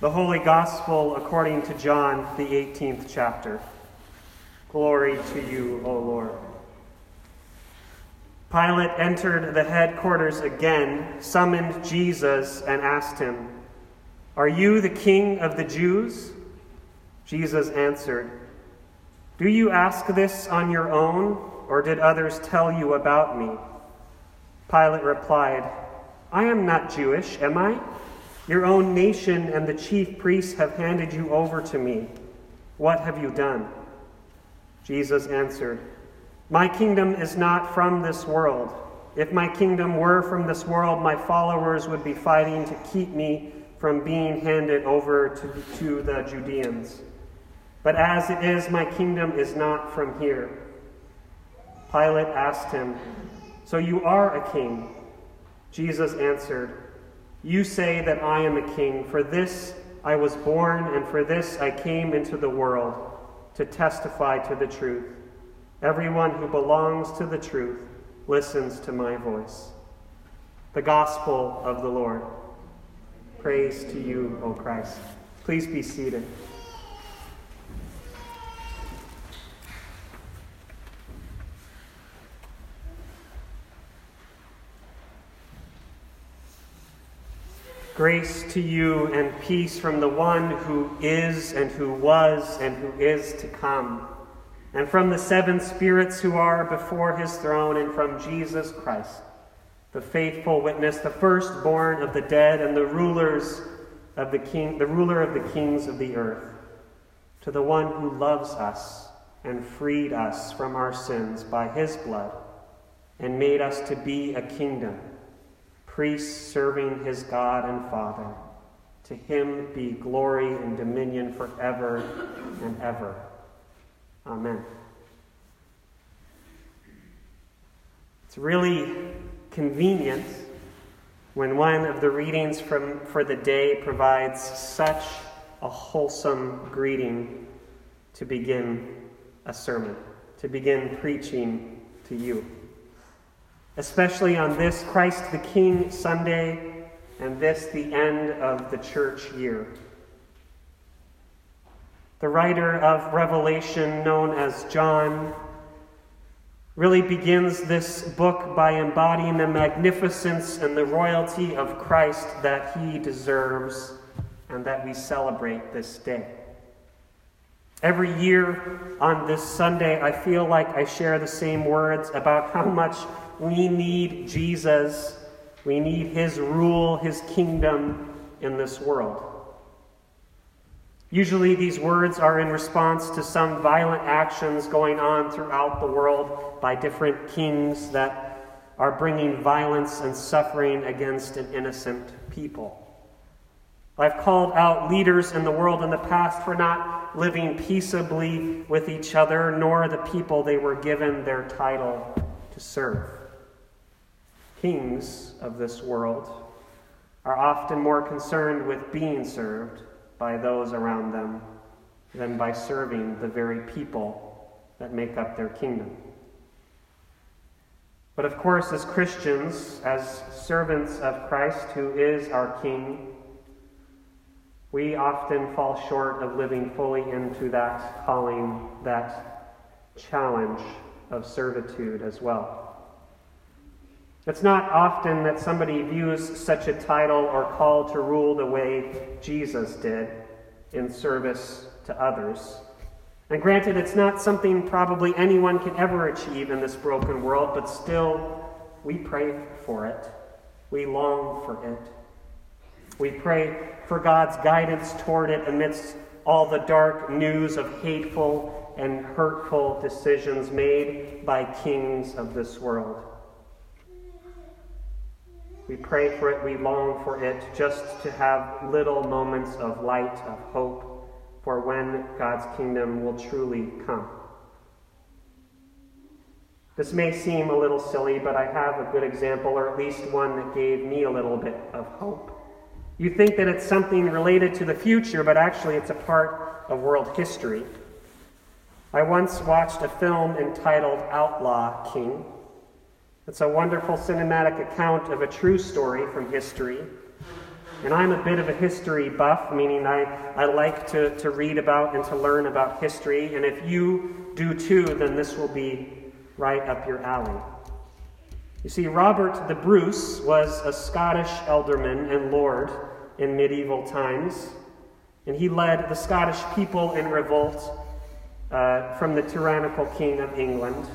The Holy Gospel according to John, the 18th chapter. Glory to you, O Lord. Pilate entered the headquarters again, summoned Jesus, and asked him, Are you the king of the Jews? Jesus answered, Do you ask this on your own, or did others tell you about me? Pilate replied, I am not Jewish, am I? Your own nation and the chief priests have handed you over to me. What have you done? Jesus answered, My kingdom is not from this world. If my kingdom were from this world, my followers would be fighting to keep me from being handed over to, to the Judeans. But as it is, my kingdom is not from here. Pilate asked him, So you are a king? Jesus answered, you say that I am a king. For this I was born, and for this I came into the world, to testify to the truth. Everyone who belongs to the truth listens to my voice. The Gospel of the Lord. Praise to you, O Christ. Please be seated. Grace to you and peace from the one who is and who was and who is to come, and from the seven spirits who are before his throne, and from Jesus Christ, the faithful witness, the firstborn of the dead, and the rulers of the king, the ruler of the kings of the earth, to the one who loves us and freed us from our sins by his blood, and made us to be a kingdom priest serving his God and Father. To him be glory and dominion forever and ever. Amen. It's really convenient when one of the readings from, for the day provides such a wholesome greeting to begin a sermon, to begin preaching to you especially on this Christ the King Sunday and this the end of the church year. The writer of Revelation, known as John, really begins this book by embodying the magnificence and the royalty of Christ that he deserves and that we celebrate this day. Every year on this Sunday, I feel like I share the same words about how much we need Jesus. We need his rule, his kingdom in this world. Usually, these words are in response to some violent actions going on throughout the world by different kings that are bringing violence and suffering against an innocent people. I've called out leaders in the world in the past for not living peaceably with each other, nor the people they were given their title to serve kings of this world are often more concerned with being served by those around them than by serving the very people that make up their kingdom. But of course, as Christians, as servants of Christ, who is our King, we often fall short of living fully into that calling, that challenge of servitude as well. It's not often that somebody views such a title or call to rule the way Jesus did in service to others. And granted, it's not something probably anyone can ever achieve in this broken world, but still, we pray for it. We long for it. We pray for God's guidance toward it amidst all the dark news of hateful and hurtful decisions made by kings of this world. We pray for it, we long for it, just to have little moments of light, of hope, for when God's kingdom will truly come. This may seem a little silly, but I have a good example, or at least one that gave me a little bit of hope. You think that it's something related to the future, but actually it's a part of world history. I once watched a film entitled Outlaw King. It's a wonderful cinematic account of a true story from history. and I'm a bit of a history buff, meaning I, I like to, to read about and to learn about history. And if you do too, then this will be right up your alley. You see, Robert the Bruce was a Scottish ealdorman and lord in medieval times, and he led the Scottish people in revolt uh, from the tyrannical king of England.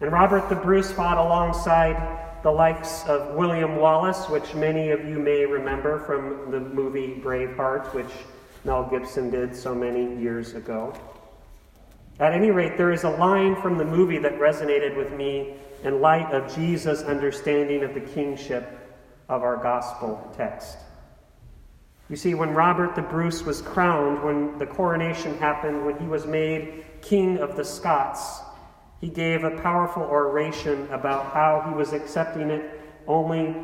And Robert the Bruce fought alongside the likes of William Wallace, which many of you may remember from the movie Braveheart, which Mel Gibson did so many years ago. At any rate, there is a line from the movie that resonated with me in light of Jesus' understanding of the kingship of our gospel text. You see, when Robert the Bruce was crowned, when the coronation happened, when he was made King of the Scots, he gave a powerful oration about how he was accepting it only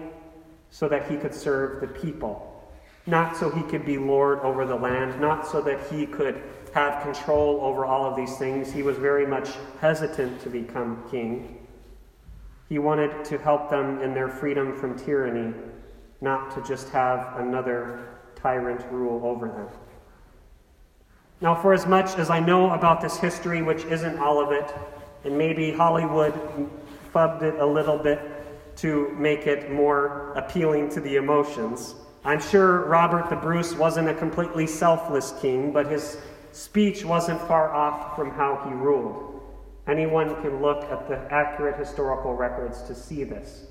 so that he could serve the people, not so he could be Lord over the land, not so that he could have control over all of these things. He was very much hesitant to become king. He wanted to help them in their freedom from tyranny, not to just have another tyrant rule over them. Now, for as much as I know about this history, which isn't all of it, and maybe Hollywood fubbed it a little bit to make it more appealing to the emotions. I'm sure Robert the Bruce wasn't a completely selfless king, but his speech wasn't far off from how he ruled. Anyone can look at the accurate historical records to see this.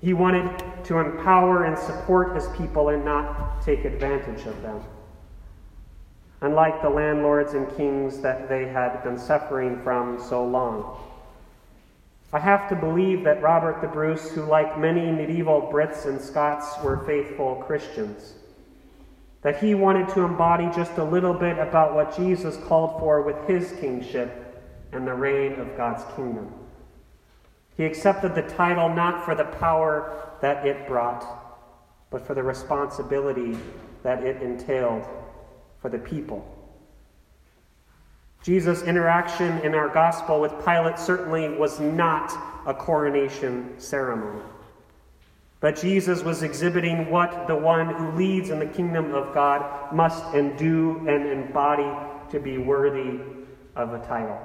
He wanted to empower and support his people and not take advantage of them unlike the landlords and kings that they had been suffering from so long. I have to believe that Robert the Bruce, who, like many medieval Brits and Scots, were faithful Christians, that he wanted to embody just a little bit about what Jesus called for with his kingship and the reign of God's kingdom. He accepted the title not for the power that it brought, but for the responsibility that it entailed for the people. Jesus' interaction in our gospel with Pilate certainly was not a coronation ceremony. But Jesus was exhibiting what the one who leads in the kingdom of God must and do and embody to be worthy of a title.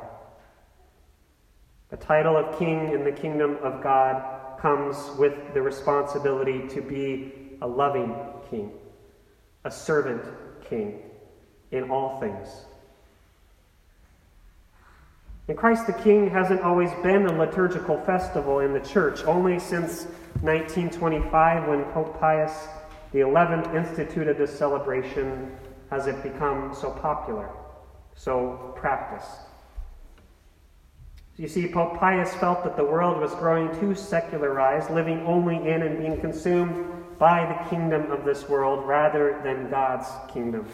The title of king in the kingdom of God comes with the responsibility to be a loving king, a servant king in all things. And Christ the King hasn't always been a liturgical festival in the church. Only since 1925, when Pope Pius XI instituted this celebration, has it become so popular, so practiced. You see, Pope Pius felt that the world was growing too secularized, living only in and being consumed by the kingdom of this world rather than God's kingdom.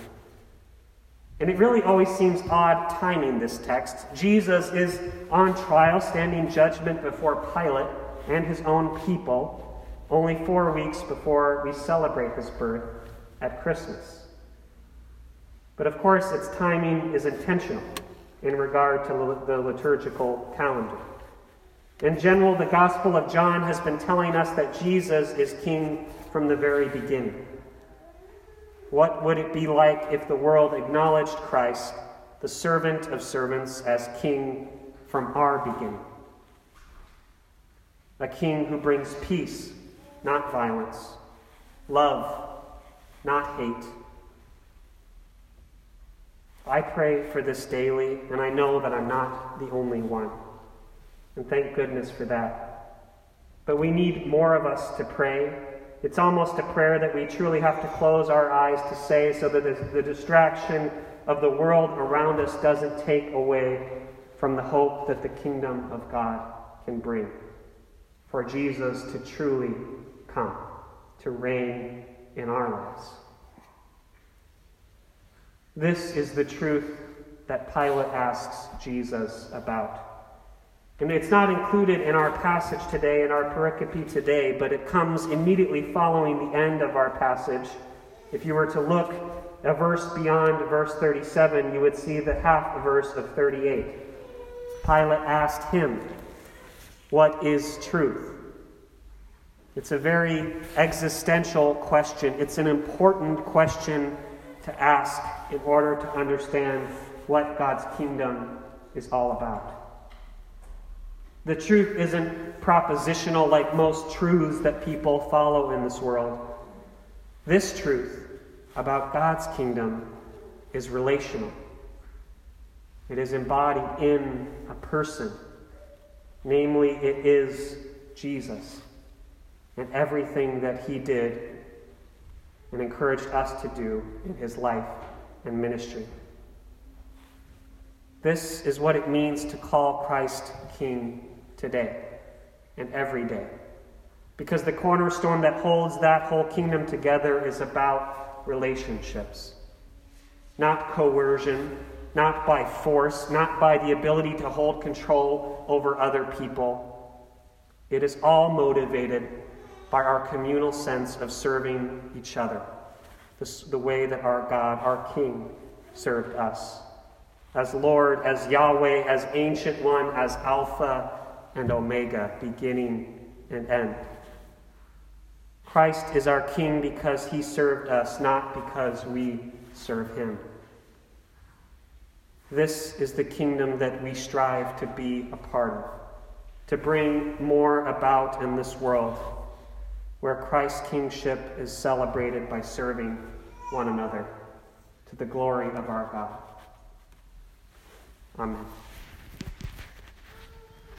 And it really always seems odd timing this text. Jesus is on trial, standing judgment before Pilate and his own people, only four weeks before we celebrate his birth at Christmas. But of course, its timing is intentional in regard to the liturgical calendar. In general, the Gospel of John has been telling us that Jesus is king from the very beginning. What would it be like if the world acknowledged Christ, the servant of servants, as king from our beginning? A king who brings peace, not violence, love, not hate. I pray for this daily, and I know that I'm not the only one. And thank goodness for that. But we need more of us to pray it's almost a prayer that we truly have to close our eyes to say so that the distraction of the world around us doesn't take away from the hope that the kingdom of God can bring. For Jesus to truly come, to reign in our lives. This is the truth that Pilate asks Jesus about. And it's not included in our passage today, in our pericope today, but it comes immediately following the end of our passage. If you were to look a verse beyond verse 37, you would see the half verse of 38. Pilate asked him, What is truth? It's a very existential question. It's an important question to ask in order to understand what God's kingdom is all about. The truth isn't propositional like most truths that people follow in this world. This truth about God's kingdom is relational. It is embodied in a person. Namely, it is Jesus and everything that he did and encouraged us to do in his life and ministry. This is what it means to call Christ King today and every day. Because the cornerstone that holds that whole kingdom together is about relationships, not coercion, not by force, not by the ability to hold control over other people. It is all motivated by our communal sense of serving each other, the, the way that our God, our King, served us. As Lord, as Yahweh, as Ancient One, as Alpha and Omega, beginning and end. Christ is our King because he served us, not because we serve him. This is the kingdom that we strive to be a part of, to bring more about in this world where Christ's kingship is celebrated by serving one another to the glory of our God. Amen.